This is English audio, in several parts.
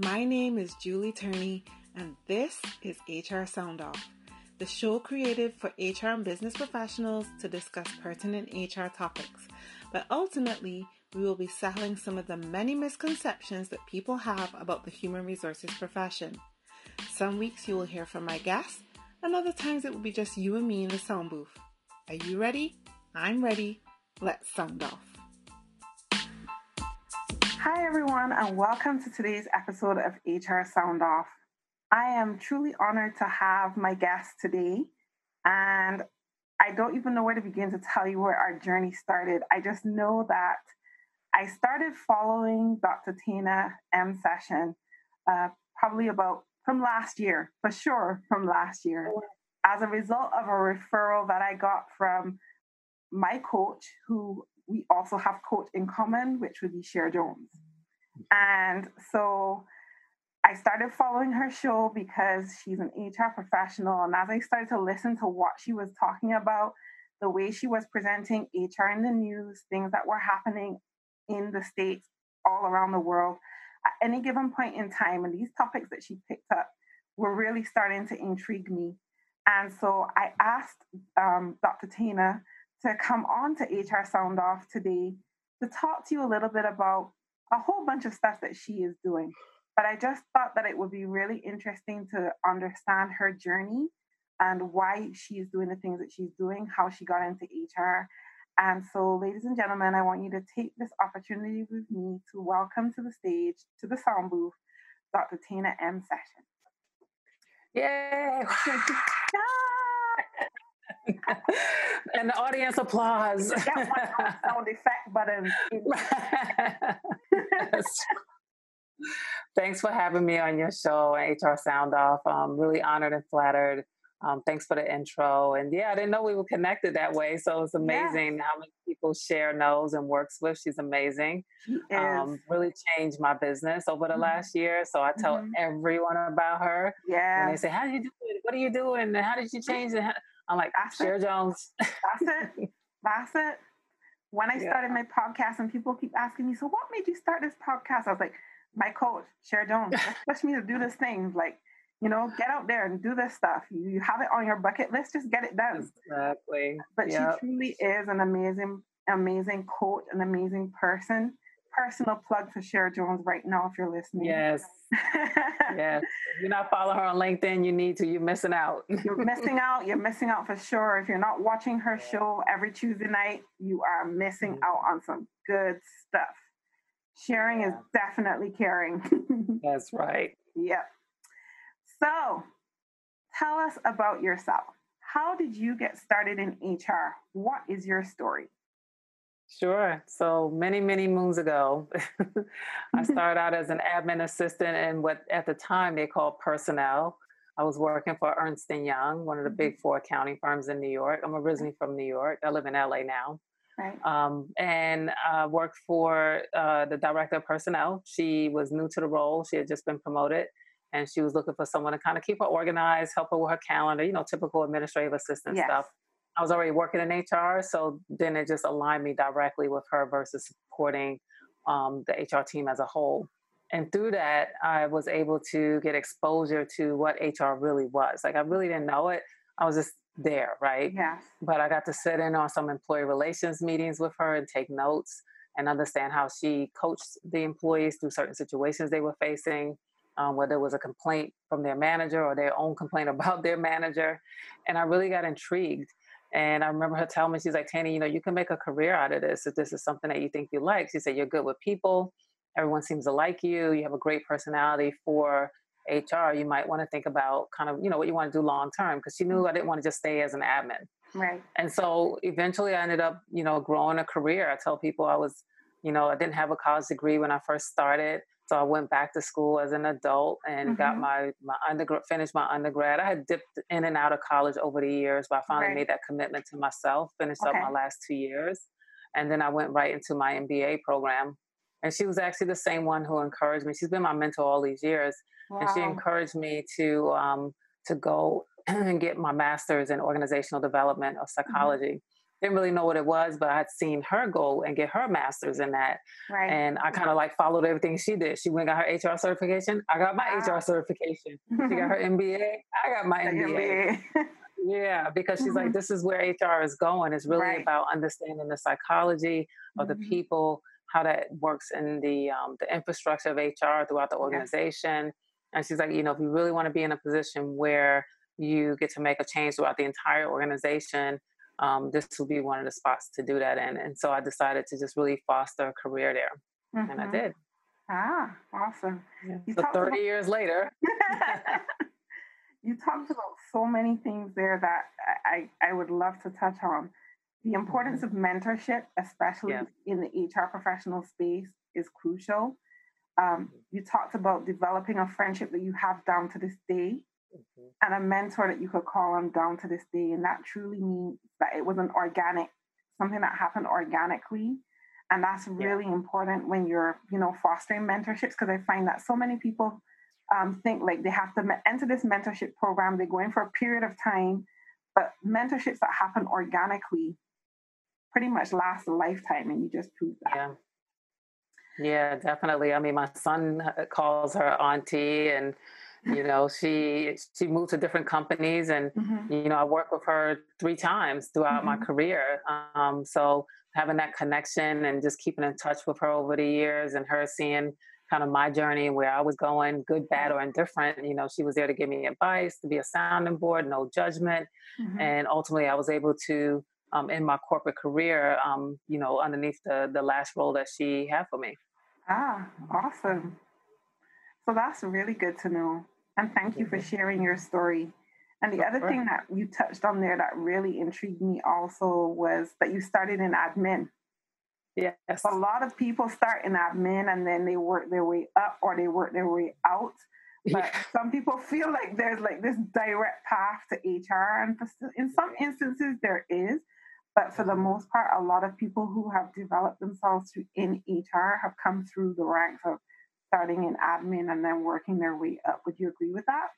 My name is Julie Turney, and this is HR Sound Off, the show created for HR and business professionals to discuss pertinent HR topics. But ultimately, we will be settling some of the many misconceptions that people have about the human resources profession. Some weeks you will hear from my guests, and other times it will be just you and me in the sound booth. Are you ready? I'm ready. Let's sound off. Hi, everyone, and welcome to today's episode of HR Sound Off. I am truly honored to have my guest today, and I don't even know where to begin to tell you where our journey started. I just know that I started following Dr. Tana M. Session uh, probably about from last year, for sure, from last year, as a result of a referral that I got from my coach, who we also have coach in common, which would be Cher Jones. And so I started following her show because she's an HR professional. And as I started to listen to what she was talking about, the way she was presenting HR in the news, things that were happening in the States, all around the world, at any given point in time, and these topics that she picked up were really starting to intrigue me. And so I asked um, Dr. Tana to come on to HR Sound Off today to talk to you a little bit about a whole bunch of stuff that she is doing. But I just thought that it would be really interesting to understand her journey and why she's doing the things that she's doing, how she got into HR. And so, ladies and gentlemen, I want you to take this opportunity with me to welcome to the stage, to the sound booth, Dr. Tana M. Session. Yay! and the audience applause. sound effect button. Thanks for having me on your show, HR Sound Off. I'm really honored and flattered. Um, thanks for the intro. And yeah, I didn't know we were connected that way. So it's amazing yeah. how many people Cher knows and works with. She's amazing. She um, really changed my business over the mm-hmm. last year. So I tell mm-hmm. everyone about her. Yeah. And they say, How did you do it? What are you doing? And how did you change it? I'm like, That's Cher it. Jones. That's it. That's it. When I started my podcast and people keep asking me, So what made you start this podcast? I was like, My coach, Cher Jones, push me to do this thing. Like, you know, get out there and do this stuff. You have it on your bucket list, just get it done. Exactly. But yep. she truly is an amazing, amazing coach, an amazing person. Personal plug for Cher Jones right now if you're listening. Yes. yes. If you're not following her on LinkedIn, you need to. You're missing out. you're missing out. You're missing out for sure. If you're not watching her show every Tuesday night, you are missing mm-hmm. out on some good stuff. Sharing yeah. is definitely caring. That's right. Yep. So, tell us about yourself. How did you get started in HR? What is your story? Sure. So many, many moons ago, I started out as an admin assistant in what at the time they called personnel. I was working for Ernst & Young, one of the big mm-hmm. four accounting firms in New York. I'm originally from New York. I live in LA now. Right. Um, and uh, worked for uh, the director of personnel. She was new to the role. She had just been promoted and she was looking for someone to kind of keep her organized, help her with her calendar, you know, typical administrative assistant yes. stuff. I was already working in HR, so then it just aligned me directly with her versus supporting um, the HR team as a whole. And through that, I was able to get exposure to what HR really was. Like I really didn't know it. I was just there, right? Yeah. But I got to sit in on some employee relations meetings with her and take notes and understand how she coached the employees through certain situations they were facing um, whether it was a complaint from their manager or their own complaint about their manager. And I really got intrigued. And I remember her telling me, she's like, Tanya, you know, you can make a career out of this if this is something that you think you like. She said, You're good with people. Everyone seems to like you. You have a great personality for HR. You might want to think about kind of, you know, what you want to do long term. Because she knew I didn't want to just stay as an admin. Right. And so eventually I ended up, you know, growing a career. I tell people I was, you know, I didn't have a college degree when I first started. So I went back to school as an adult and mm-hmm. got my my undergrad, finished my undergrad. I had dipped in and out of college over the years, but I finally right. made that commitment to myself. Finished okay. up my last two years, and then I went right into my MBA program. And she was actually the same one who encouraged me. She's been my mentor all these years, wow. and she encouraged me to um, to go and get my master's in organizational development of mm-hmm. psychology. Mm-hmm didn't really know what it was, but I'd seen her go and get her master's in that. Right. And I kind of like followed everything she did. She went got her HR certification. I got my wow. HR certification. She got her MBA. I got my MBA. yeah, because she's like, mm-hmm. this is where HR is going. It's really right. about understanding the psychology of mm-hmm. the people, how that works in the um, the infrastructure of HR throughout the organization. Yes. And she's like, you know, if you really want to be in a position where you get to make a change throughout the entire organization, um, this will be one of the spots to do that in. And so I decided to just really foster a career there. Mm-hmm. And I mm-hmm. did. Ah, awesome. Yeah. So 30 about- years later. you talked about so many things there that I, I would love to touch on. The importance mm-hmm. of mentorship, especially yeah. in the HR professional space, is crucial. Um, you talked about developing a friendship that you have down to this day mm-hmm. and a mentor that you could call on down to this day. And that truly means that it was an organic, something that happened organically. And that's really yeah. important when you're, you know, fostering mentorships because I find that so many people um, think like they have to enter this mentorship program, they go in for a period of time, but mentorships that happen organically pretty much last a lifetime, and you just prove that. Yeah. Yeah, definitely. I mean, my son uh, calls her auntie, and you know, she she moved to different companies, and mm-hmm. you know, I worked with her three times throughout mm-hmm. my career. Um, so having that connection and just keeping in touch with her over the years, and her seeing kind of my journey where I was going, good, bad, or indifferent. You know, she was there to give me advice, to be a sounding board, no judgment, mm-hmm. and ultimately, I was able to. Um, in my corporate career, um, you know, underneath the the last role that she had for me. Ah, awesome. So that's really good to know. And thank you for mm-hmm. sharing your story. And the other thing that you touched on there that really intrigued me also was that you started in admin. Yes. A lot of people start in admin and then they work their way up or they work their way out. But yeah. some people feel like there's like this direct path to HR. And in some instances, there is. But for the mm-hmm. most part, a lot of people who have developed themselves in HR have come through the ranks of starting in admin and then working their way up. Would you agree with that?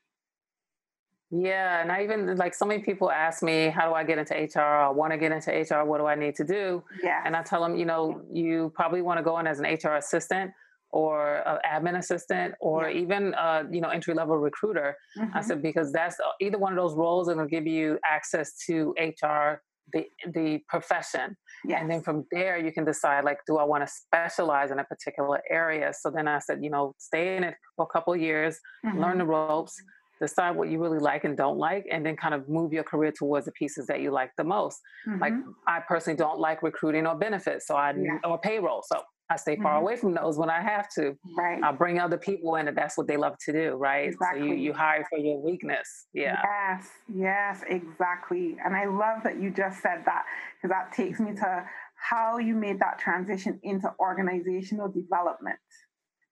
Yeah, and I even like so many people ask me, how do I get into HR? I want to get into HR. What do I need to do? Yeah. And I tell them, you know, you probably want to go in as an HR assistant or an admin assistant or yeah. even a, you know entry level recruiter. Mm-hmm. I said because that's either one of those roles are going to give you access to HR the the profession yes. and then from there you can decide like do i want to specialize in a particular area so then i said you know stay in it for a couple of years mm-hmm. learn the ropes decide what you really like and don't like and then kind of move your career towards the pieces that you like the most mm-hmm. like i personally don't like recruiting or benefits so i yeah. or payroll so I stay far mm-hmm. away from those when I have to. Right. I bring other people in, and that's what they love to do, right? Exactly. So you, you hire for your weakness. Yeah. Yes, yes, exactly. And I love that you just said that because that takes me to how you made that transition into organizational development.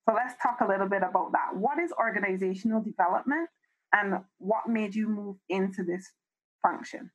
So let's talk a little bit about that. What is organizational development and what made you move into this function?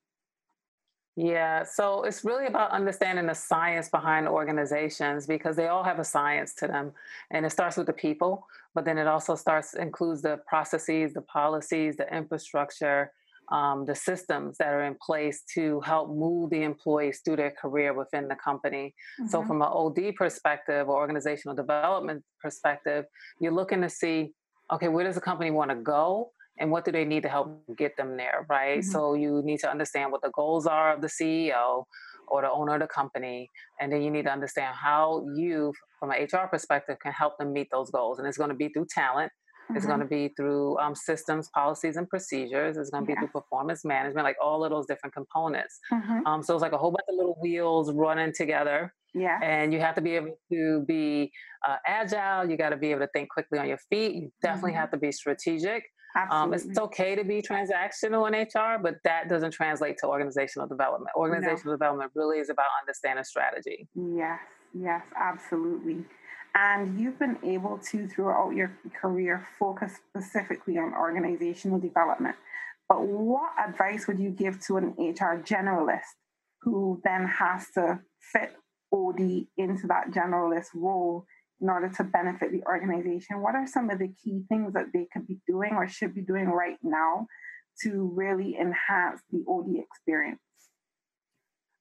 Yeah, so it's really about understanding the science behind organizations because they all have a science to them. And it starts with the people, but then it also starts includes the processes, the policies, the infrastructure, um, the systems that are in place to help move the employees through their career within the company. Mm-hmm. So from an OD perspective or organizational development perspective, you're looking to see, okay, where does the company want to go? And what do they need to help get them there, right? Mm-hmm. So you need to understand what the goals are of the CEO or the owner of the company, and then you need to understand how you, from an HR perspective, can help them meet those goals. And it's going to be through talent. Mm-hmm. It's going to be through um, systems, policies, and procedures. It's going to yeah. be through performance management, like all of those different components. Mm-hmm. Um, so it's like a whole bunch of little wheels running together. Yeah. And you have to be able to be uh, agile. You got to be able to think quickly on your feet. You definitely mm-hmm. have to be strategic. Um, it's okay to be transactional in HR, but that doesn't translate to organizational development. Organizational no. development really is about understanding strategy. Yes, yes, absolutely. And you've been able to, throughout your career, focus specifically on organizational development. But what advice would you give to an HR generalist who then has to fit OD into that generalist role in order to benefit the organization? What are some of the key things that they could be doing or should be doing right now to really enhance the OD experience?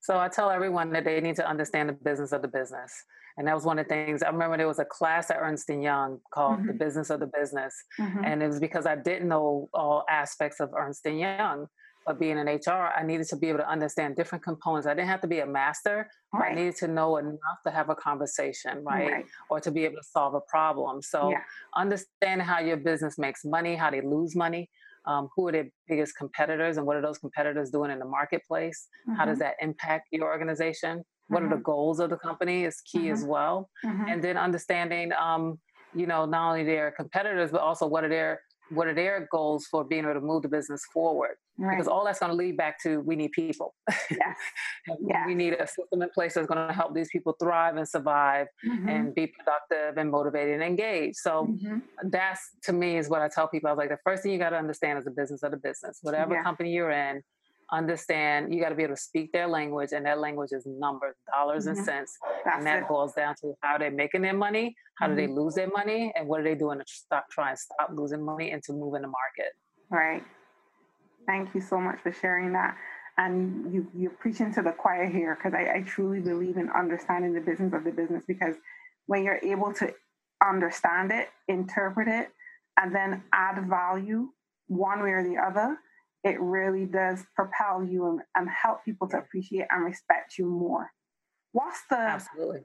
So I tell everyone that they need to understand the business of the business. And that was one of the things I remember there was a class at Ernst and Young called mm-hmm. The Business of the Business. Mm-hmm. And it was because I didn't know all aspects of Ernst and Young. But being in HR, I needed to be able to understand different components. I didn't have to be a master, right. I needed to know enough to have a conversation, right? right. Or to be able to solve a problem. So yeah. understand how your business makes money, how they lose money, um, who are their biggest competitors and what are those competitors doing in the marketplace mm-hmm. how does mm-hmm. that impact your organization mm-hmm. what are the mm-hmm. goals of the company is key mm-hmm. as well mm-hmm. and then understanding um, you know not only their competitors but also what are their what are their goals for being able to move the business forward right. because all that's going to lead back to we need people yes. yeah. we need a system in place that's going to help these people thrive and survive mm-hmm. and be productive and motivated and engaged so mm-hmm. that's to me is what i tell people i was like the first thing you got to understand is the business of the business whatever yeah. company you're in understand you got to be able to speak their language and that language is numbers dollars mm-hmm. and cents That's and that it. boils down to how they're making their money how do they mm-hmm. lose their money and what are they doing to stop try and stop losing money and to move in the market right thank you so much for sharing that and you, you're preaching to the choir here because I, I truly believe in understanding the business of the business because when you're able to understand it interpret it and then add value one way or the other it really does propel you and, and help people to appreciate and respect you more. What's the absolutely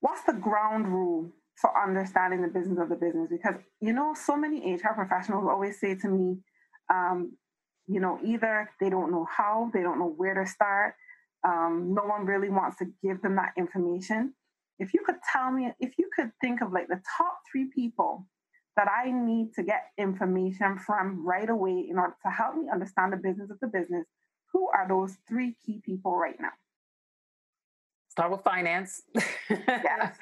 what's the ground rule for understanding the business of the business? Because you know, so many HR professionals always say to me, um, you know, either they don't know how, they don't know where to start, um, no one really wants to give them that information. If you could tell me, if you could think of like the top three people that I need to get information from right away in order to help me understand the business of the business, who are those three key people right now? Start with finance. Yes.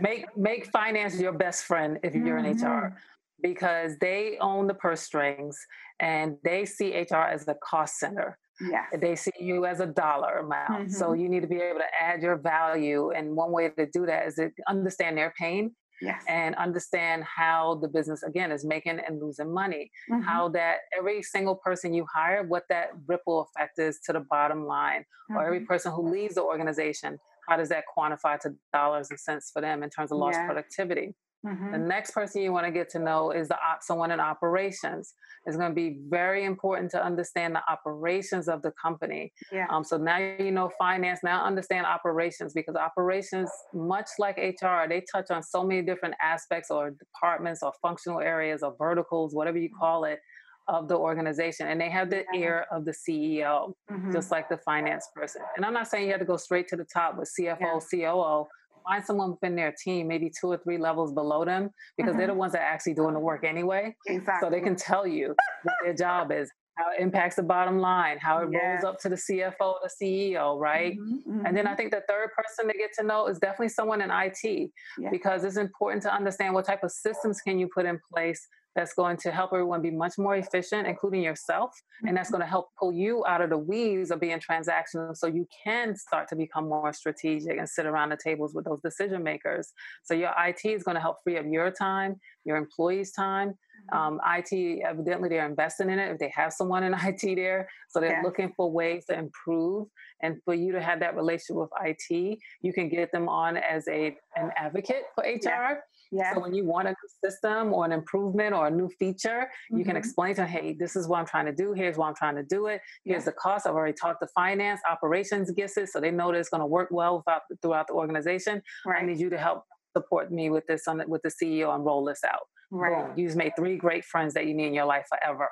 make make finance your best friend if you're mm-hmm. in HR because they own the purse strings and they see HR as the cost center. Yes. They see you as a dollar amount. Mm-hmm. So you need to be able to add your value. And one way to do that is to understand their pain yes. and understand how the business again is making and losing money mm-hmm. how that every single person you hire what that ripple effect is to the bottom line mm-hmm. or every mm-hmm. person who leaves the organization how does that quantify to dollars and cents for them in terms of lost yeah. productivity Mm-hmm. The next person you want to get to know is the op- someone in operations. It's going to be very important to understand the operations of the company. Yeah. Um, so now you know finance. Now understand operations because operations, much like HR, they touch on so many different aspects or departments or functional areas or verticals, whatever you call it, of the organization, and they have the yeah. ear of the CEO, mm-hmm. just like the finance person. And I'm not saying you have to go straight to the top with CFO, yeah. COO find someone within their team, maybe two or three levels below them, because mm-hmm. they're the ones that are actually doing the work anyway. Exactly. So they can tell you what their job is, how it impacts the bottom line, how it rolls up to the CFO, the CEO, right? Mm-hmm, mm-hmm. And then I mm-hmm. think the third person to get to know is definitely someone in IT, because it's important to understand what type of systems can you put in place that's going to help everyone be much more efficient, including yourself. And that's mm-hmm. going to help pull you out of the weeds of being transactional so you can start to become more strategic and sit around the tables with those decision makers. So your IT is going to help free up your time, your employees' time. Mm-hmm. Um, IT, evidently, they're investing in it. If they have someone in IT there, so they're yeah. looking for ways to improve. And for you to have that relationship with IT, you can get them on as a an advocate for HR. Yeah yeah. So when you want a new system or an improvement or a new feature, mm-hmm. you can mm-hmm. explain to them, hey, this is what I'm trying to do. Here's why I'm trying to do it. Here's yeah. the cost. I've already talked to finance, operations gets it, so they know that it's going to work well without, throughout the organization. Right. I need you to help support me with this on with the CEO and roll this out. Right. Boom. You've made three great friends that you need in your life forever.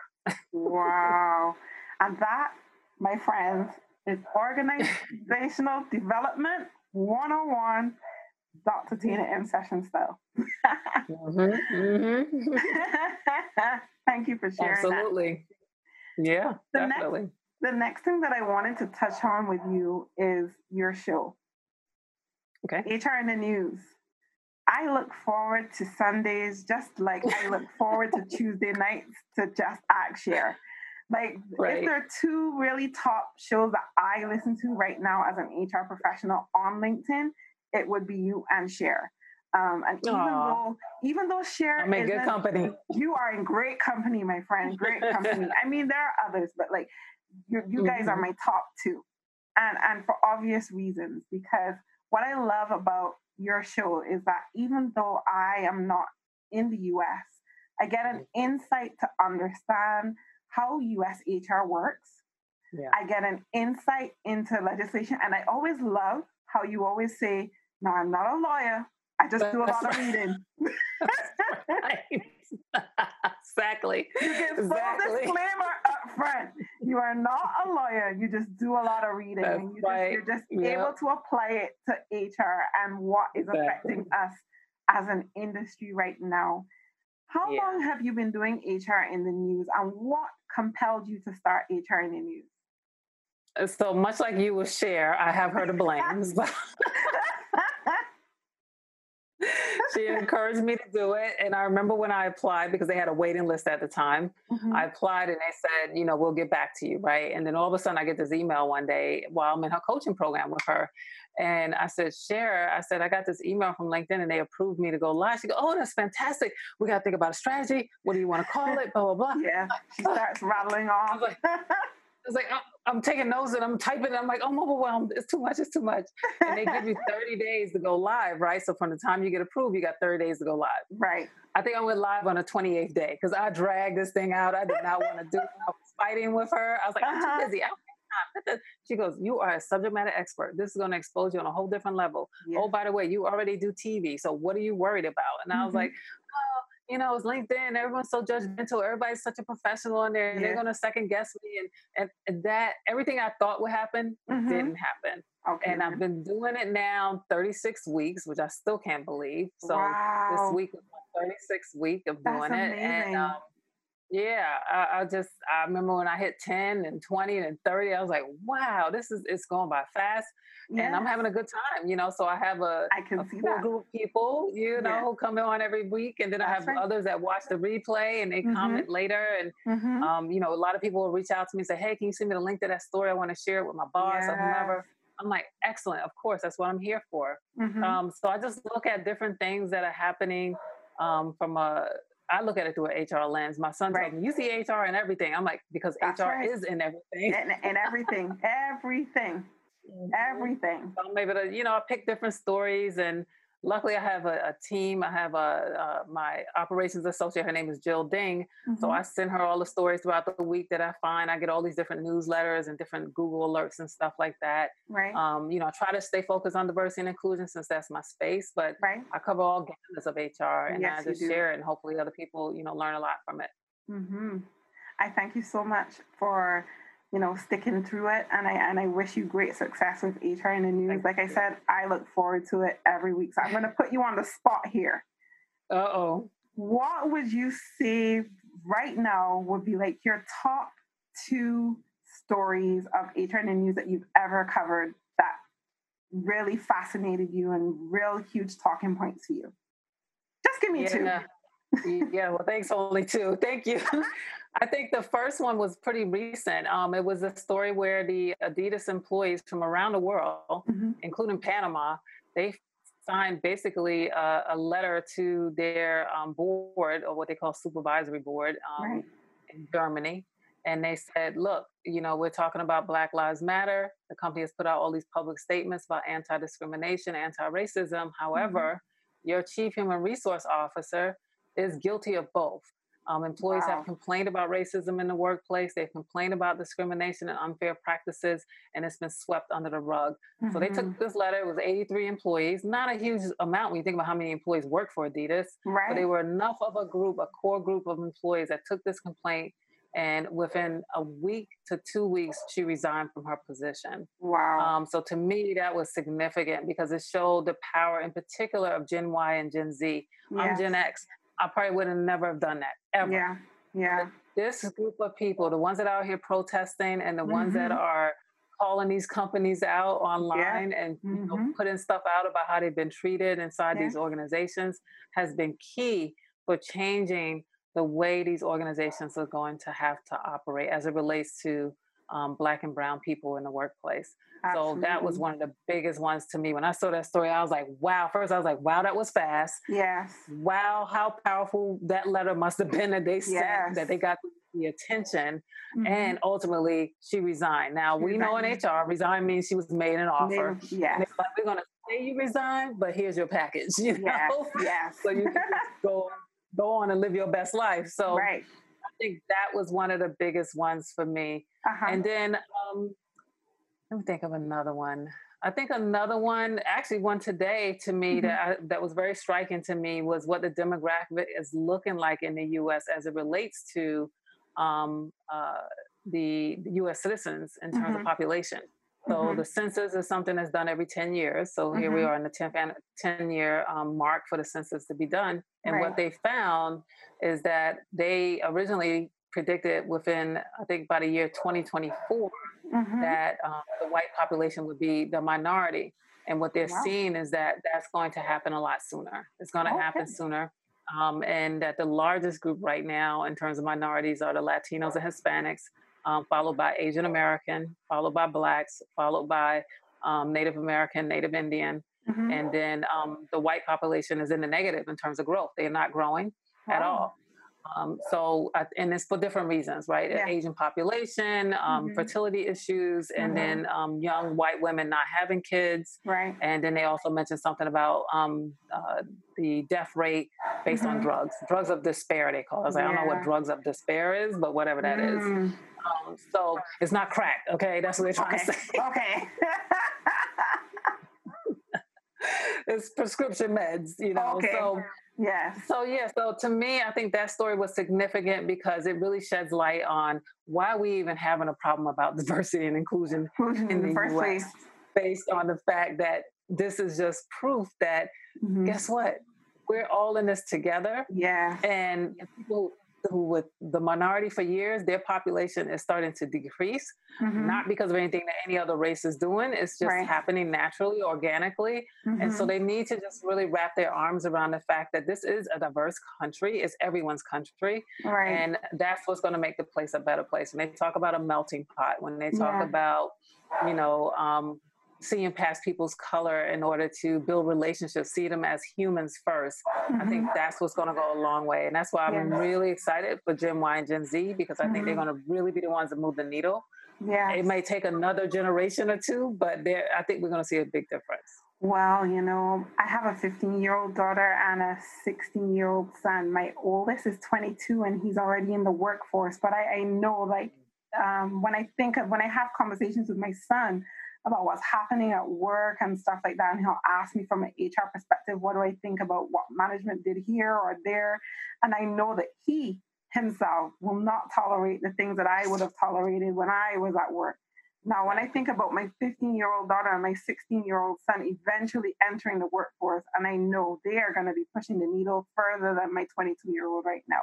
wow. And that, my friends, is organizational development 101 Dr. Tana M. Session style. mm-hmm, mm-hmm. Thank you for sharing. Absolutely. That. Yeah, the definitely. Next, the next thing that I wanted to touch on with you is your show. Okay. HR in the News. I look forward to Sundays just like I look forward to Tuesday nights to just act Cher. Like, right. if there are two really top shows that I listen to right now as an HR professional on LinkedIn, it would be you and Cher. Um, and even though even though Cher I'm in good company, you are in great company, my friend. Great company. I mean, there are others, but like you, you guys mm-hmm. are my top two. and and for obvious reasons because what I love about your show is that even though I am not in the US, I get an mm. insight to understand how US HR works. Yeah. I get an insight into legislation, and I always love how you always say, "No, I'm not a lawyer. I just do a lot of reading." exactly. You get full exactly. disclaimer up front. You are not a lawyer. You just do a lot of reading. That's and you right. just, you're just yep. able to apply it to HR and what is exactly. affecting us as an industry right now. How yeah. long have you been doing HR in the news and what compelled you to start HR in the news? Uh, so much like you will Cher, I have her to blame. she encouraged me to do it. And I remember when I applied because they had a waiting list at the time. Mm-hmm. I applied and they said, you know, we'll get back to you, right? And then all of a sudden I get this email one day while I'm in her coaching program with her. And I said, Cher, I said, I got this email from LinkedIn and they approved me to go live. She goes, Oh, that's fantastic. We got to think about a strategy. What do you want to call it? Blah, blah, blah. Yeah. She starts rattling off. I was like, oh, I'm taking notes and I'm typing. And I'm like, I'm overwhelmed. It's too much. It's too much. And they give you 30 days to go live, right? So from the time you get approved, you got 30 days to go live. Right. I think I went live on the 28th day because I dragged this thing out. I did not want to do it. I was fighting with her. I was like, I'm uh-huh. too busy. She goes, You are a subject matter expert. This is going to expose you on a whole different level. Yeah. Oh, by the way, you already do TV. So what are you worried about? And mm-hmm. I was like, oh, you know, it's LinkedIn. Everyone's so judgmental. Everybody's such a professional in there, and yeah. they're gonna second guess me. And, and that everything I thought would happen mm-hmm. didn't happen. Okay. And I've been doing it now 36 weeks, which I still can't believe. So wow. this week is my 36th week of That's doing amazing. it, and um, yeah, I, I, just I remember when I hit 10 and 20 and 30, I was like, wow, this is it's going by fast. Yes. And I'm having a good time, you know. So I have a, I can a see that. group of people, you know, who come on every week, and then That's I have right. others that watch the replay and they mm-hmm. comment later. And mm-hmm. um, you know, a lot of people will reach out to me and say, "Hey, can you send me the link to that story? I want to share it with my boss yes. or whoever." I'm like, excellent, of course, that's what I'm here for. Mm-hmm. Um, so I just look at different things that are happening um, from a I look at it through an HR lens. My son right. told me, "You see HR and everything." I'm like, because That's HR right. is in everything, and, and everything, everything, mm-hmm. everything. So I'm able to, you know, I pick different stories and luckily I have a, a team. I have a, uh, my operations associate. Her name is Jill Ding. Mm-hmm. So I send her all the stories throughout the week that I find. I get all these different newsletters and different Google alerts and stuff like that. Right. Um, you know, I try to stay focused on diversity and inclusion since that's my space. But right. I cover all gamuts of HR, and yes, I just share it, and hopefully other people, you know, learn a lot from it. Mm-hmm. I thank you so much for you know, sticking through it. And I and I wish you great success with HR in the news. Like I said, I look forward to it every week. So I'm going to put you on the spot here. Uh oh. What would you say right now would be like your top two stories of HR in the news that you've ever covered that really fascinated you and real huge talking points to you? Just give me yeah. two. yeah, well, thanks, only two. Thank you. I think the first one was pretty recent. Um, it was a story where the Adidas employees from around the world, mm-hmm. including Panama, they signed basically a, a letter to their um, board or what they call supervisory board um, right. in Germany. And they said, look, you know, we're talking about Black Lives Matter. The company has put out all these public statements about anti discrimination, anti racism. However, mm-hmm. your chief human resource officer is guilty of both. Um, employees wow. have complained about racism in the workplace. They've complained about discrimination and unfair practices, and it's been swept under the rug. Mm-hmm. So they took mm-hmm. this letter. It was 83 employees, not a huge amount when you think about how many employees work for Adidas, right. but they were enough of a group, a core group of employees that took this complaint. And within a week to two weeks, she resigned from her position. Wow. Um, so to me, that was significant because it showed the power, in particular, of Gen Y and Gen Z. Yes. I'm Gen X. I probably would have never have done that ever. Yeah, yeah. This group of people, the ones that are out here protesting and the mm-hmm. ones that mm-hmm. are calling these companies out online yeah. and mm-hmm. know, putting stuff out about how they've been treated inside yeah. these organizations has been key for changing the way these organizations are going to have to operate as it relates to um, black and brown people in the workplace. Absolutely. So that was one of the biggest ones to me. When I saw that story, I was like, wow. First, I was like, wow, that was fast. Yes. Wow, how powerful that letter must have been that they sent, yes. that they got the attention, mm-hmm. and ultimately she resigned. Now we know in HR, resign means she was made an offer. Yeah, like, we're gonna say you resign, but here's your package. You know, yes, yes. so you can go go on and live your best life. So right. I think that was one of the biggest ones for me. Uh-huh. And then um, let me think of another one. I think another one, actually one today to me mm-hmm. that I, that was very striking to me was what the demographic is looking like in the U.S. as it relates to um, uh, the, the, U.S. citizens in terms mm-hmm. of population. So mm-hmm. the census is something that's done every 10 years. So here we mm-hmm. are in the 10th 10 year um, mark for the census to be done. And right. what they found is that they originally predicted within, I think, about a year 2024 mm-hmm. that um, the white population would be the minority. And what they're wow. seeing is that that's going to happen a lot sooner. It's going to okay. happen sooner. Um, and that the largest group right now in terms of minorities are the Latinos and Hispanics, um, followed by Asian American, followed by Blacks, followed by um, Native American, Native Indian. Mm-hmm. And then um, the white population is in the negative in terms of growth. They're not growing wow. at all. Um, so, and it's for different reasons, right? Yeah. Asian population, um, mm-hmm. fertility issues, and mm-hmm. then um, young white women not having kids. Right. And then they also mentioned something about um, uh, the death rate based mm-hmm. on drugs, drugs of despair, they call it. I, yeah. don't know what drugs of despair is, but whatever that is. Mm. Um, so it's not crack, okay? That's what they're trying okay. to say. Okay. it's prescription meds, you know. Okay. So yeah. So yeah, so to me, I think that story was significant because it really sheds light on why we even having a problem about diversity and inclusion in the first US, place. based on the fact that this is just proof that mm-hmm. guess what? We're all in this together. Yeah. And people who with the minority for years, their population is starting to decrease, mm-hmm. not because of anything that any other race is doing. It's just right. happening naturally, organically. Mm-hmm. And so mm-hmm. they need to just really wrap their arms around the fact that this is a diverse country. It's everyone's country. Right. And that's what's going to make the place a better place. When they talk about a melting pot, when they talk yeah. about, you know, um, seeing past people's color in order to build relationships, see them as humans 1st mm-hmm. I think mm-hmm. that's what's going to go a long way. And that's why I'm really excited for Gen Y and Gen Z because I mm-hmm. think they're mm-hmm. going to really be the ones that move the needle. Yeah. It may take another generation or two, but I think we're going to see a big difference. Well, you know, I have a 15 year old daughter and a 16 year old son. My oldest is 22 and he's already in the workforce. But I, I know, like, um, when I think of when I have conversations with my son, about what's happening at work and stuff like that. And he'll ask me from an HR perspective, what do I think about what management did here or there? And I know that he himself will not tolerate the things that I would have tolerated when I was at work. Now, when I think about my 15 year old daughter and my 16 year old son eventually entering the workforce, and I know they are going to be pushing the needle further than my 22 year old right now.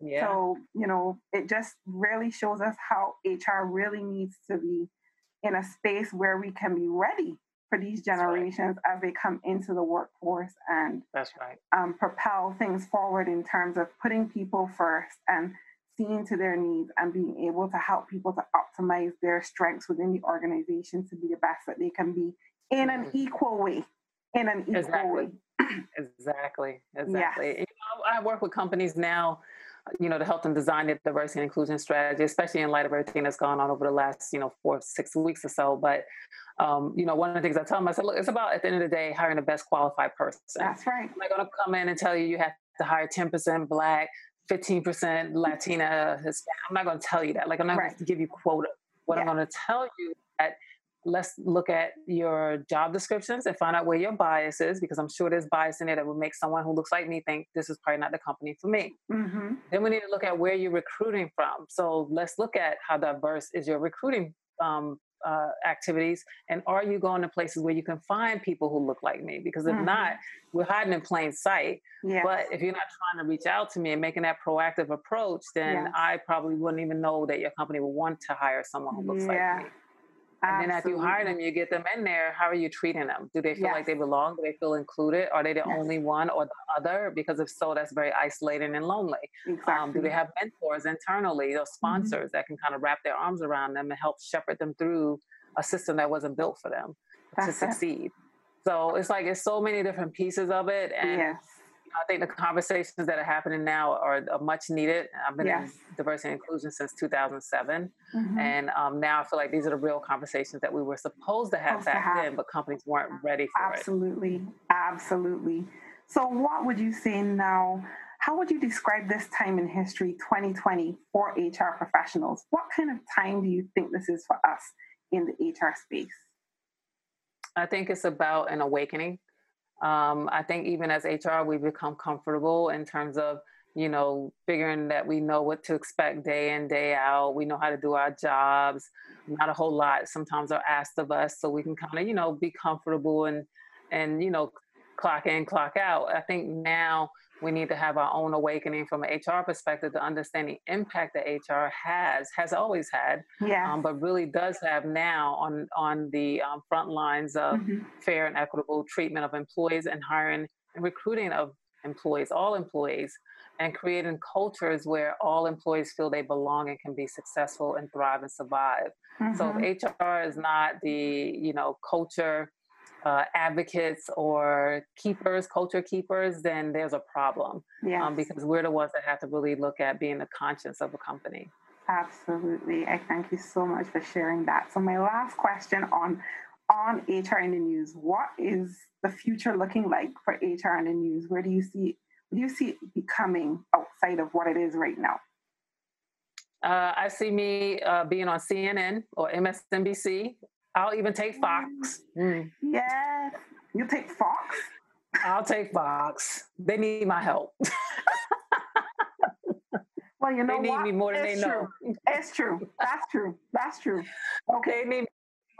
Yeah. So, you know, it just really shows us how HR really needs to be in a space where we can be ready for these generations right. as they come into the workforce and that's right um, propel things forward in terms of putting people first and seeing to their needs and being able to help people to optimize their strengths within the organization to be the best that they can be in an mm-hmm. equal way in an equal exactly. way exactly exactly yes. you know, i work with companies now you know, to help them design their diversity and inclusion strategy, especially in light of everything that's gone on over the last, you know, four, six weeks or so. But, um, you know, one of the things I tell them, I said, look, it's about at the end of the day hiring the best qualified person. That's right. I'm not going to come in and tell you you have to hire 10% Black, 15% Latina, Hispanic. I'm not going to tell you that. Like, I'm not right. going to give you quota. What yeah. I'm going to tell you that let's look at your job descriptions and find out where your bias is because I'm sure there's bias in there that would make someone who looks like me think this is probably not the company for me. Mm-hmm. Then we need to look at where you're recruiting from. So let's look at how diverse is your recruiting um, uh, activities and are you going to places where you can find people who look like me because if mm-hmm. not we're hiding in plain sight yes. but if you're not trying to reach out to me and making that proactive approach then yes. i probably wouldn't even know that your company would want to hire someone who looks yeah. like me and then if you hire them, you get them in there. How are you treating them? Do they feel yes. like they belong? Do they feel included? Are they the yes. only one or the other? Because if so, that's very isolating and lonely. Exactly. Um, do they have mentors internally or mm-hmm. sponsors mm-hmm. that can kind of wrap their arms around them and help shepherd them through a system that wasn't built for them that's to succeed? It. So it's like it's so many different pieces of it, and yes. I think the conversations that are happening now are, are much needed. I've been yes. in diversity and inclusion since 2007. Mm-hmm. And um, now I feel like these are the real conversations that we were supposed to have supposed back to have. then, but companies weren't ready for Absolutely. it. Absolutely. Absolutely. So, what would you say now? How would you describe this time in history, 2020, for HR professionals? What kind of time do you think this is for us in the HR space? I think it's about an awakening. Um, I think even as HR, we become comfortable in terms of you know figuring that we know what to expect day in day out. We know how to do our jobs. Not a whole lot sometimes are asked of us, so we can kind of you know be comfortable and and you know clock in, clock out. I think now we need to have our own awakening from an HR perspective to understand the impact that HR has, has always had, yeah. Um, but really does have now on, on the um, front lines of mm-hmm. fair and equitable treatment of employees and hiring and recruiting of employees, all employees, and creating cultures where all employees feel they belong and can be successful and thrive and survive. Mm-hmm. So if mm-hmm. HR is not the, you know, culture uh, advocates or keepers, culture keepers, then there's a problem. Yeah. Um, because we're the ones that have to really look at being the conscience of a company. Absolutely. I thank you so much for sharing that. So my last question on on HR in the news, what is the future looking like for HR in the news? Where do you see do you see it becoming outside of what it is right now? Uh, I see me uh, being on CNN or MSNBC I'll even take Fox. Mm. Yes. You take Fox? I'll take Fox. They need my help. well, you know they need what? me more than it's they true. know. It's true. That's true. That's true. Okay. They need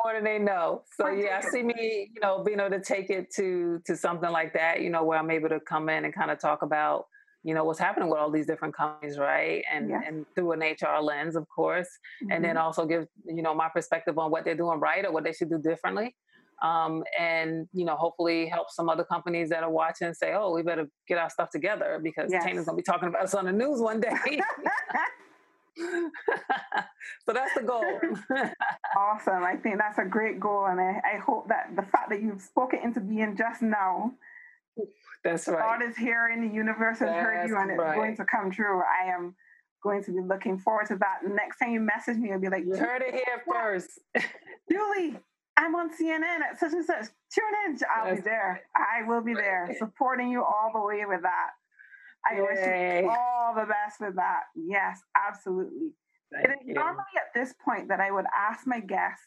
more than they know. So yeah, I see me, you know, being able to take it to to something like that, you know, where I'm able to come in and kind of talk about you know what's happening with all these different companies right and yeah. and through an hr lens of course mm-hmm. and then mm-hmm. also give you know my perspective on what they're doing right or what they should do differently um, and you know hopefully help some other companies that are watching say oh we better get our stuff together because yes. Tana's gonna be talking about us on the news one day so that's the goal. awesome. I think that's a great goal. And I, I hope that the fact that you've spoken into being just now that's right. God is here in the universe has heard you and it's right. going to come true. I am going to be looking forward to that. Next time you message me, I'll be like, You heard it here first. Julie, I'm on CNN at such and such. Tune in. I'll yes. be there. I will be there supporting you all the way with that. I Yay. wish you all the best with that. Yes, absolutely. Thank it is you. normally at this point that I would ask my guests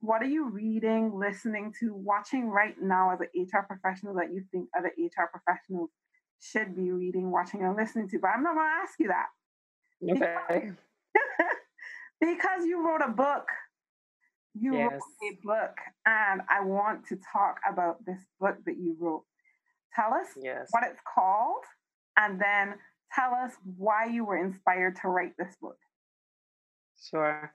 what are you reading, listening to, watching right now as an HR professional that you think other HR professionals should be reading, watching, and listening to? But I'm not going to ask you that. Okay. because you wrote a book. You yes. wrote a book, and I want to talk about this book that you wrote. Tell us yes. what it's called, and then tell us why you were inspired to write this book. Sure.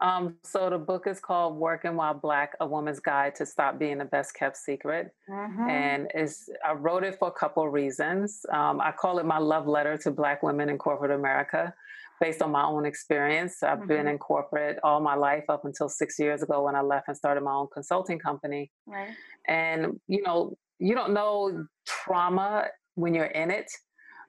Um, so the book is called Working While Black: A Woman's Guide to Stop Being the Best Kept Secret, mm-hmm. and is I wrote it for a couple of reasons. Um, I call it my love letter to Black women in corporate America, based on my own experience. I've mm-hmm. been in corporate all my life up until six years ago when I left and started my own consulting company. Right. And you know, you don't know trauma when you're in it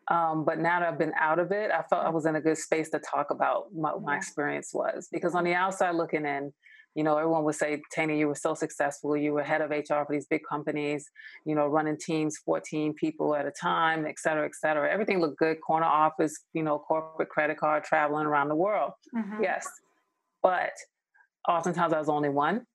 um, but now that I've been out of it, I felt I was in a good space to talk about what my experience was. Because on the outside looking in, you know, everyone would say, Tanya, you were so successful. You were head of HR for these big companies, you know, running teams, 14 people at a time, et cetera, et cetera. Everything looked good, corner office, you know, corporate credit card, traveling around the world. Mm-hmm. Yes. But oftentimes I was only one.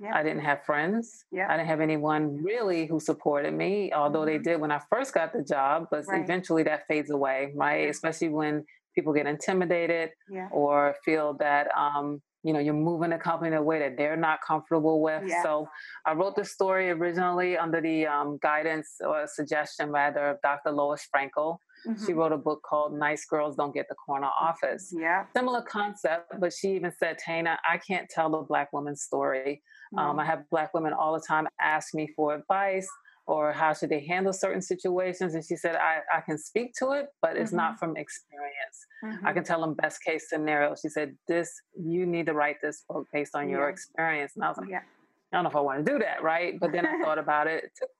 Yeah. I didn't have friends. Yeah. I didn't have anyone really who supported me, although mm-hmm. they did when I first got the job, but right. eventually that fades away, right? Especially when people get intimidated yeah. or feel that um, you know you're moving the company in a way that they're not comfortable with yeah. so i wrote the story originally under the um, guidance or suggestion rather of dr lois frankel mm-hmm. she wrote a book called nice girls don't get the corner office yeah similar concept but she even said tana i can't tell the black woman's story um, I have Black women all the time ask me for advice or how should they handle certain situations. And she said, I, I can speak to it, but it's mm-hmm. not from experience. Mm-hmm. I can tell them best case scenario. She said, This, you need to write this book based on your experience. And I was like, yeah. I don't know if I want to do that, right? But then I thought about it. it took,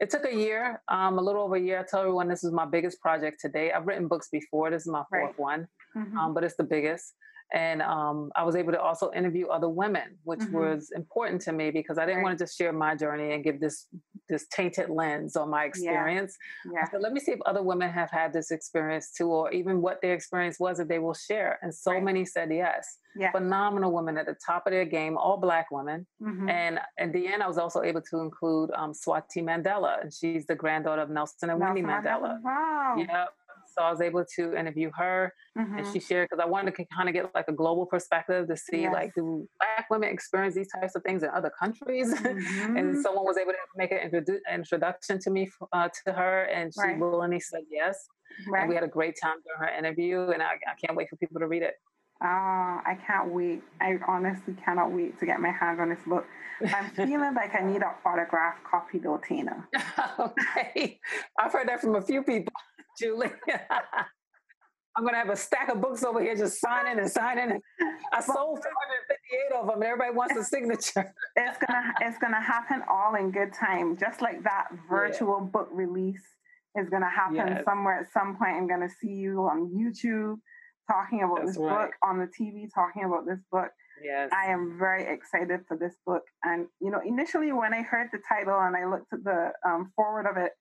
It took a year, um, a little over a year. I tell everyone this is my biggest project today. I've written books before. This is my fourth right. one, mm-hmm. um, but it's the biggest and um, I was able to also interview other women, which mm-hmm. was important to me because I didn't right. want to just share my journey and give this this tainted lens on my experience. Yeah. Yeah. let me see if other women have had this experience too, or even what their experience was, if they will share. And so right. many said yes. Yeah. Phenomenal women at the top of their game, all black women. Mm-hmm. And in the end, I was also able to include um, Swati Mandela, and she's the granddaughter of Nelson and Nelson Winnie Mandela. Mandela. Wow. Yeah. So I was able to interview her mm-hmm. and she shared because I wanted to kind of get like a global perspective to see yes. like do black women experience these types of things in other countries? Mm-hmm. and someone was able to make an introdu- introduction to me uh, to her and she right. willingly said yes. Right. And we had a great time during her interview and I, I can't wait for people to read it. Oh, I can't wait. I honestly cannot wait to get my hands on this book. I'm feeling like I need an autograph copy though, Tana. okay. I've heard that from a few people. Julie. I'm gonna have a stack of books over here just signing and signing. I sold 458 of them, and everybody wants a signature. it's gonna it's gonna happen all in good time, just like that virtual yeah. book release is gonna happen yes. somewhere at some point. I'm gonna see you on YouTube talking about That's this right. book, on the TV talking about this book. Yes. I am very excited for this book. And you know, initially when I heard the title and I looked at the um, forward of it,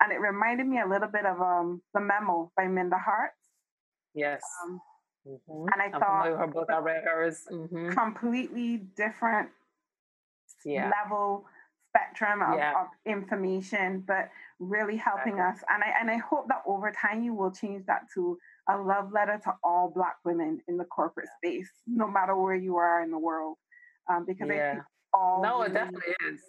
and it reminded me a little bit of um, the memo by Minda Harts. Yes. Um, mm-hmm. And I I'm thought her book. I read hers. Mm-hmm. Completely different yeah. level spectrum of, yeah. of, information, but really helping us. And I and I hope that over time you will change that to a love letter to all Black women in the corporate space, no matter where you are in the world. Um, because yeah. I think all no, it definitely is.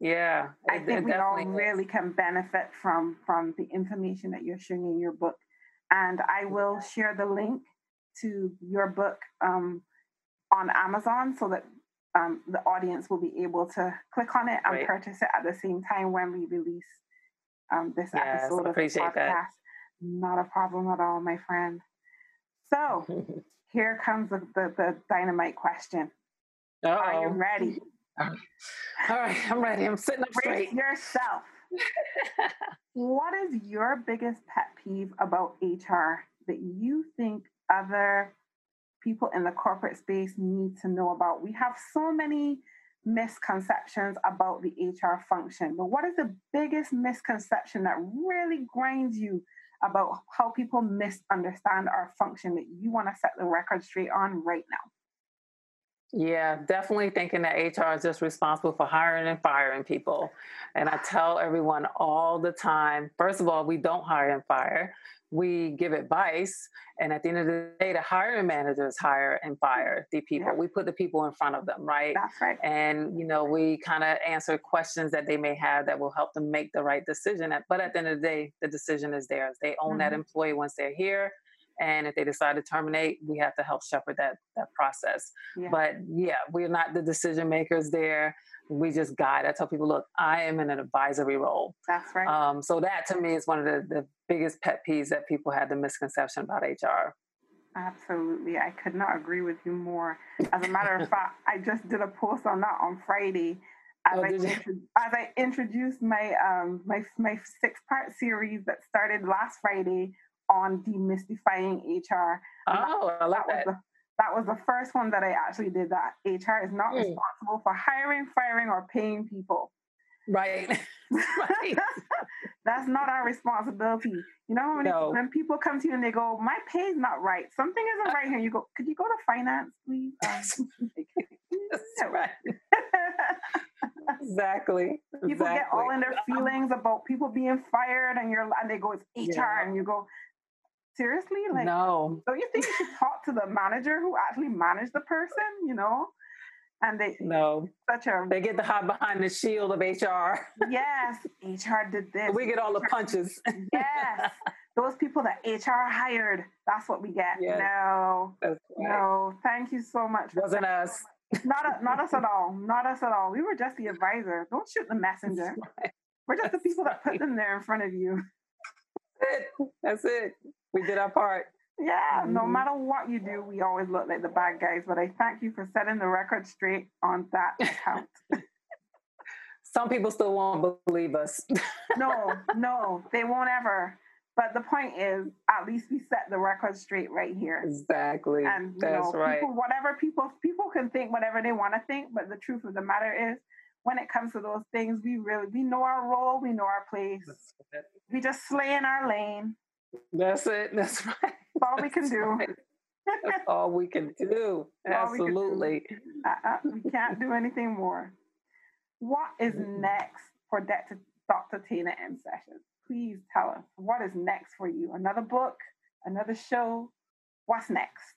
Yeah, I think it we all is. really can benefit from from the information that you're sharing in your book, and I will share the link to your book um, on Amazon so that um, the audience will be able to click on it and purchase it at the same time when we release um, this yes, episode of the podcast. That. Not a problem at all, my friend. So here comes the, the, the dynamite question. Uh-oh. Are you ready? All right, I'm ready. I'm sitting up straight. yourself. what is your biggest pet peeve about HR that you think other people in the corporate space need to know about? We have so many misconceptions about the HR function, but what is the biggest misconception that really grinds you about how people misunderstand our function that you want to set the record straight on right now? Yeah, definitely thinking that HR is just responsible for hiring and firing people. And I tell everyone all the time first of all, we don't hire and fire, we give advice. And at the end of the day, the hiring managers hire and fire the people. Yeah. We put the people in front of them, right? That's right. And, you know, we kind of answer questions that they may have that will help them make the right decision. But at the end of the day, the decision is theirs. They own mm-hmm. that employee once they're here and if they decide to terminate we have to help shepherd that that process. Yeah. but yeah we're not the decision makers there. We just guide. I tell people look i am in an advisory role. That's right. Um, so that to me is one of the, the biggest pet peeves that people had the misconception about hr absolutely. I could not agree with you more. As a matter of fact i just did a post on that on friday. As, oh, I, as I introduced my um, my my six part series that started last Friday on demystifying HR. Oh, that, I that. that. Was the, that was the first one that I actually did. That HR is not mm. responsible for hiring, firing, or paying people. Right. right. That's not our responsibility. You know, when, no. when people come to you and they go, "My pay is not right. Something isn't right here." You go, "Could you go to finance, please?" Um, That's right. exactly. People exactly. get all in their feelings about people being fired, and you're and they go, "It's HR," yeah. and you go, seriously? Like no. don't you think you should talk to the manager who actually managed the person you know? And they no. such a they get the hide behind the shield of hr yes hr did this. We get all the punches. Yes. Those people that hr hired that's what we get. Yes. no. Right. no. Thank you so much wasn't us. Not, a, not us at all. Not us at all. We were just the advisor. Don't shoot the messenger. Right. we're just the people that put them there in front of you. That's it. That's it we did our part. Yeah, mm-hmm. no matter what you do, we always look like the bad guys. But I thank you for setting the record straight on that account. some people still won't believe us. no, no, they won't ever. But the point is, at least we set the record straight right here. Exactly. And That's know, right. People, whatever people people can think whatever they want to think, but the truth of the matter is, when it comes to those things, we really we know our role, we know our place. We just slay in our lane. That's it. That's right. That's all we can do. Right. That's all we can do. Absolutely. We, can do. Uh, uh, we can't do anything more. What is next for Dr. Dr. Tana M. Sessions? Please tell us what is next for you. Another book, another show. What's next?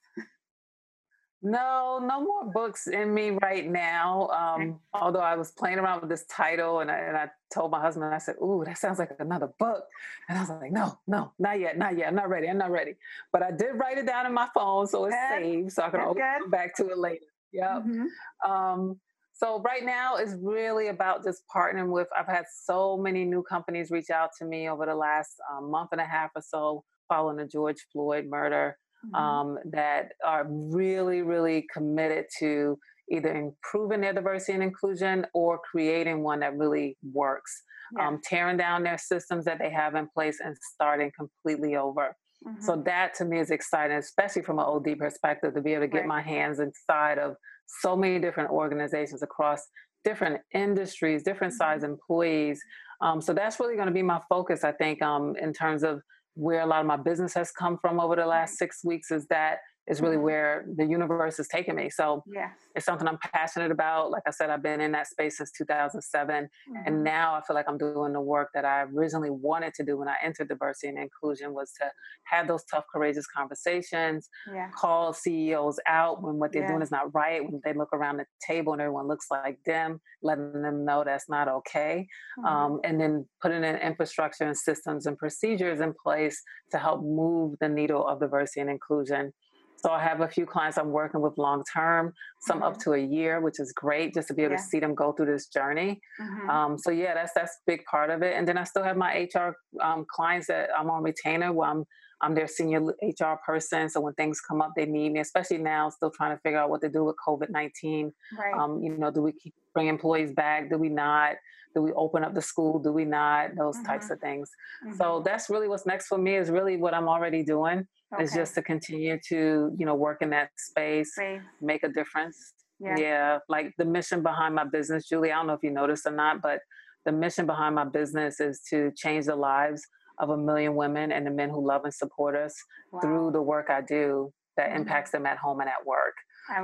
No, no more books in me right now. Um, although I was playing around with this title and I, and I told my husband, I said, Ooh, that sounds like another book. And I was like, No, no, not yet, not yet. I'm not ready. I'm not ready. But I did write it down in my phone so it's good. saved so I can always come back to it later. Yeah. Mm-hmm. Um, so right now is really about just partnering with, I've had so many new companies reach out to me over the last um, month and a half or so following the George Floyd murder mm-hmm. um, that are really, really committed to either improving their diversity and inclusion or creating one that really works, yeah. um, tearing down their systems that they have in place and starting completely over. Mm-hmm. So that to me is exciting, especially from an OD perspective, to be able to get right. my hands inside of so many different organizations across different industries, different size mm-hmm. employees. Um, so that's really going to be my focus, I think, um, in terms of where a lot of my business has come from over the last mm-hmm. six weeks is that is really where the universe is taking me. So yes. it's something I'm passionate about. Like I said, I've been in that space since 2007. Mm-hmm. And now I feel like I'm doing the work that I originally wanted to do when I entered diversity and inclusion was to have those tough, courageous conversations, yeah. call CEOs out when what they're yeah. doing is not right, when they look around the table and everyone looks like them, letting them know that's not okay. Mm-hmm. Um, and then putting in infrastructure and systems and procedures in place to help move the needle of diversity and inclusion so I have a few clients I'm working with long term, some mm-hmm. up to a year, which is great just to be able yeah. to see them go through this journey. Mm-hmm. Um, so yeah, that's that's a big part of it. And then I still have my HR um, clients that I'm on retainer where I'm I'm their senior HR person. So when things come up, they need me, especially now, still trying to figure out what to do with COVID 19. Right. Um, you know, do we keep bring employees back? Do we not? Do we open up the school? Do we not? Those mm-hmm. types of things. So mm-hmm. that's really what's next for me is really what I'm already doing okay. is just to continue to, you know, work in that space, space. make a difference. Yeah. yeah. Like the mission behind my business, Julie, I don't know if you noticed or not, but the mission behind my business is to change the lives of a million women and the men who love and support us wow. through the work I do that mm-hmm. impacts them at home and at work.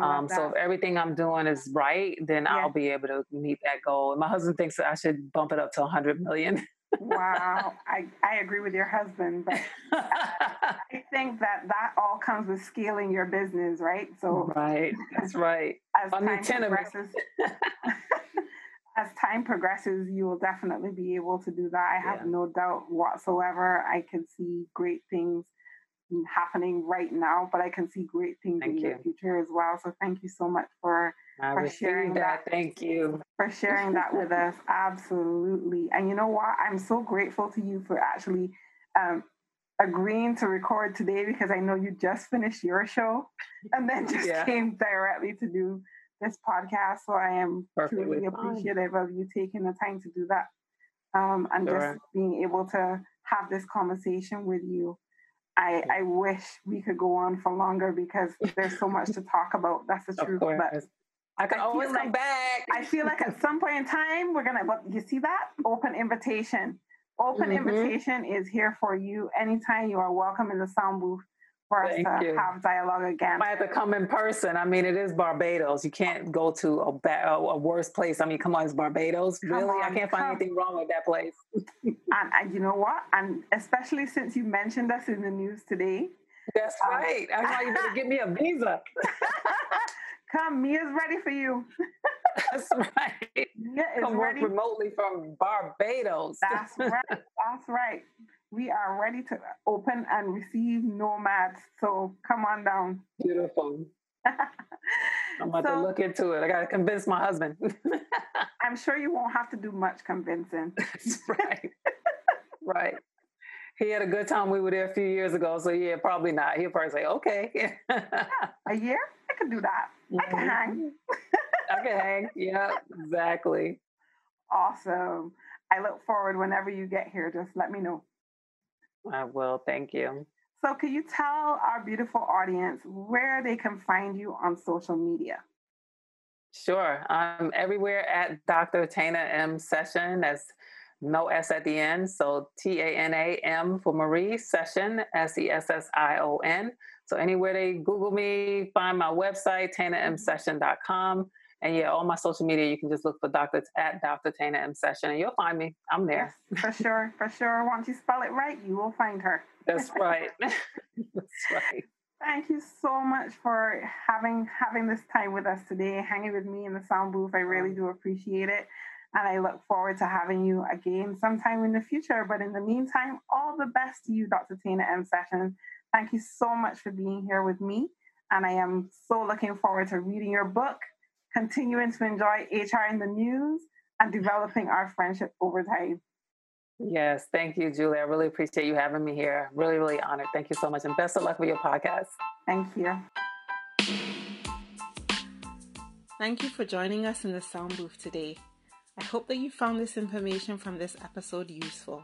Um, so if everything I'm doing is right, then yeah. I'll be able to meet that goal. And my husband thinks that I should bump it up to 100 million. Wow, I, I agree with your husband, but I think that that all comes with scaling your business, right? So right, that's right. As time progresses, as time progresses, you will definitely be able to do that. I have yeah. no doubt whatsoever. I can see great things happening right now, but I can see great things thank in you. the future as well. So thank you so much for, for sharing that. that. Thank you. For sharing that with us. Absolutely. And you know what? I'm so grateful to you for actually um, agreeing to record today because I know you just finished your show and then just yeah. came directly to do this podcast. So I am Perfectly truly appreciative fine. of you taking the time to do that. Um, and just being able to have this conversation with you. I, I wish we could go on for longer because there's so much to talk about. That's the truth. But I can I always come like, back. I feel like at some point in time we're gonna. But you see that open invitation. Open mm-hmm. invitation is here for you. Anytime you are welcome in the sound booth for Thank us to you. have dialogue again. I have to come in person. I mean, it is Barbados. You can't go to a, ba- a worse place. I mean, come on, it's Barbados. Really? On, I can't find come. anything wrong with that place. and, and, you know what? And especially since you mentioned us in the news today. That's um, right. That's why you better give me a visa. come, Mia's ready for you. That's right. Mia is Come ready. work remotely from Barbados. That's right. That's right we are ready to open and receive nomads. So come on down. Beautiful. I'm about so, to look into it. I got to convince my husband. I'm sure you won't have to do much convincing. That's right. right. He had a good time. We were there a few years ago. So, yeah, probably not. He'll probably say, okay. yeah, a year? I can do that. Mm-hmm. I can hang. I can hang. Yeah, exactly. awesome. I look forward whenever you get here. Just let me know. I will. Thank you. So, can you tell our beautiful audience where they can find you on social media? Sure. I'm everywhere at Dr. Tana M Session. That's no S at the end. So T A N A M for Marie Session, S E S S I O N. So anywhere they Google me, find my website, tanamsession.com. And yeah, all my social media, you can just look for Dr. at Dr. Tana M Session and you'll find me. I'm there. Yes, for sure. For sure. Once you spell it right, you will find her. That's right. That's right. Thank you so much for having having this time with us today, hanging with me in the sound booth. I really um, do appreciate it. And I look forward to having you again sometime in the future. But in the meantime, all the best to you, Dr. Tana M. Session. Thank you so much for being here with me. And I am so looking forward to reading your book, continuing to enjoy HR in the news, and developing our friendship over time. Yes, thank you, Julie. I really appreciate you having me here. Really, really honored. Thank you so much. And best of luck with your podcast. Thank you. Thank you for joining us in the sound booth today. I hope that you found this information from this episode useful.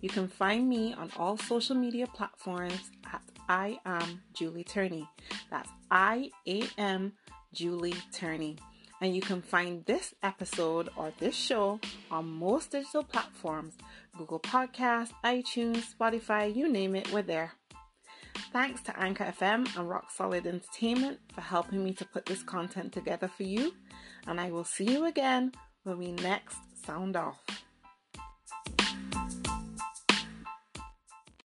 You can find me on all social media platforms at I am Julie Turney. That's I A M Julie Turney. And you can find this episode or this show on most digital platforms Google Podcasts, iTunes, Spotify, you name it, we're there. Thanks to Anchor FM and Rock Solid Entertainment for helping me to put this content together for you. And I will see you again when we next sound off.